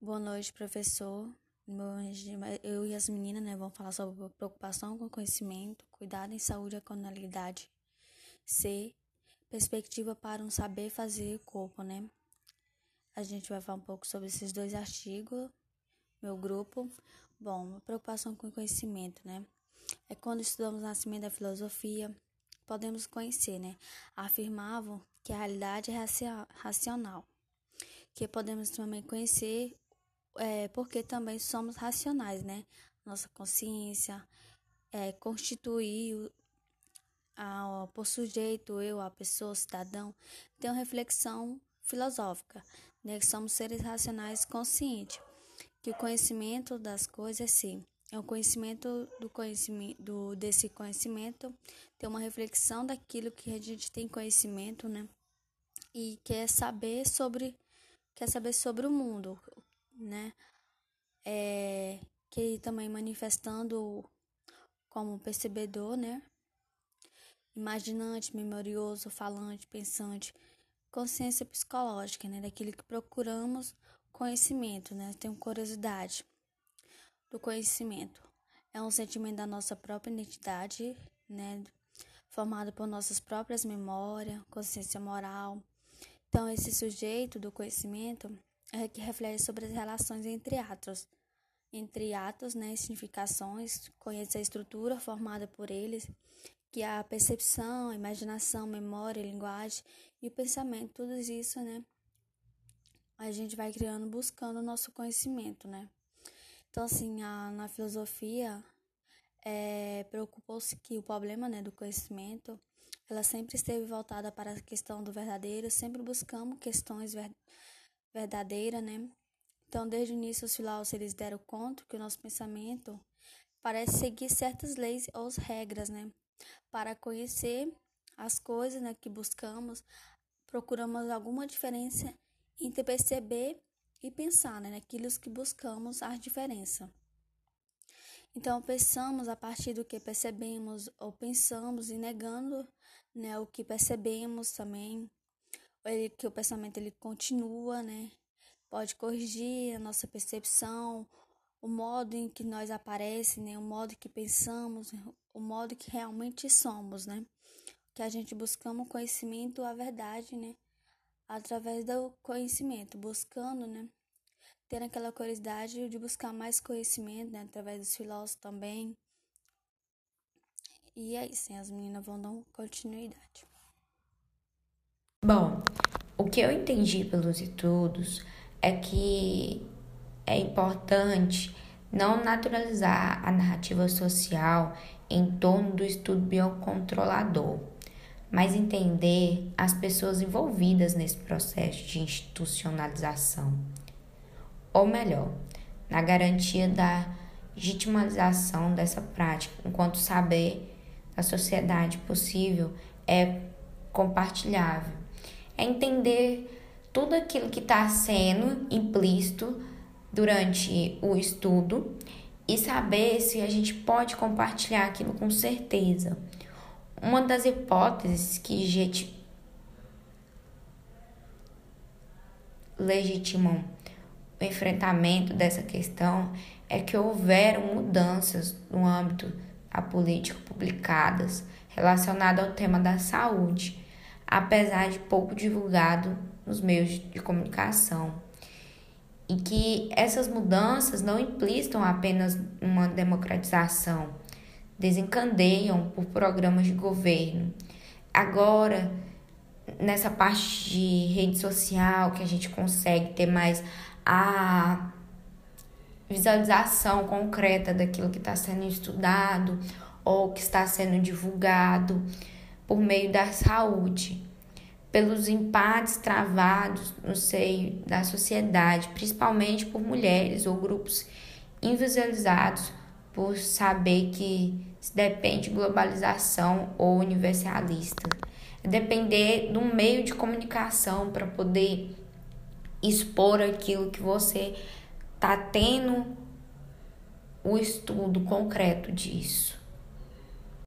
Boa noite, professor. Eu e as meninas né, vamos falar sobre preocupação com conhecimento, cuidado em saúde e conalidade. C. Perspectiva para um saber fazer corpo, né? A gente vai falar um pouco sobre esses dois artigos, meu grupo. Bom, preocupação com conhecimento, né? É quando estudamos o nascimento da filosofia, podemos conhecer, né? Afirmavam que a realidade é racional, que podemos também conhecer é, porque também somos racionais, né? Nossa consciência é, constituir a, por sujeito, eu, a pessoa, cidadão, tem uma reflexão filosófica, né? Que somos seres racionais conscientes, que o conhecimento das coisas, sim, é o conhecimento do conhecimento do, desse conhecimento, tem uma reflexão daquilo que a gente tem conhecimento, né? E quer saber sobre quer saber sobre o mundo, né? É, que também manifestando como percebedor, né? Imaginante, memorioso, falante, pensante, consciência psicológica, né? Daquilo que procuramos conhecimento, né? Tenho curiosidade do conhecimento. É um sentimento da nossa própria identidade, né? Formado por nossas próprias memórias, consciência moral. Então, esse sujeito do conhecimento é que reflete sobre as relações entre atos, entre atos, né, significações, conhece a estrutura formada por eles, que é a percepção, a imaginação, memória, linguagem e o pensamento, tudo isso, né, a gente vai criando buscando o nosso conhecimento, né. Então, assim, a, na filosofia, é, preocupou-se que o problema, né, do conhecimento, ela sempre esteve voltada para a questão do verdadeiro, sempre buscamos questões verdadeiras verdadeira, né? Então, desde o início, os filósofos eles deram conta que o nosso pensamento parece seguir certas leis ou regras, né? Para conhecer as coisas né, que buscamos, procuramos alguma diferença entre perceber e pensar, né? Naquilo que buscamos a diferença. Então, pensamos a partir do que percebemos ou pensamos e negando né, o que percebemos também que o pensamento ele continua, né? Pode corrigir a nossa percepção, o modo em que nós aparece, né? O modo que pensamos, o modo que realmente somos, né? Que a gente buscamos conhecimento, a verdade, né? Através do conhecimento, buscando, né? Ter aquela curiosidade de buscar mais conhecimento, né? Através dos filósofos também. E é isso, as meninas vão dar continuidade. Bom, o que eu entendi pelos estudos é que é importante não naturalizar a narrativa social em torno do estudo biocontrolador, mas entender as pessoas envolvidas nesse processo de institucionalização. Ou melhor, na garantia da legitimalização dessa prática, enquanto saber da sociedade possível é compartilhável é entender tudo aquilo que está sendo implícito durante o estudo e saber se a gente pode compartilhar aquilo com certeza. Uma das hipóteses que gente legitimam o enfrentamento dessa questão é que houveram mudanças no âmbito da política publicadas relacionadas ao tema da saúde apesar de pouco divulgado nos meios de comunicação. E que essas mudanças não implitam apenas uma democratização, desencandeiam por programas de governo. Agora, nessa parte de rede social, que a gente consegue ter mais a visualização concreta daquilo que está sendo estudado ou que está sendo divulgado por meio da saúde, pelos empates travados no seio da sociedade, principalmente por mulheres ou grupos invisibilizados por saber que se depende de globalização ou universalista. É depender de um meio de comunicação para poder expor aquilo que você está tendo o estudo concreto disso.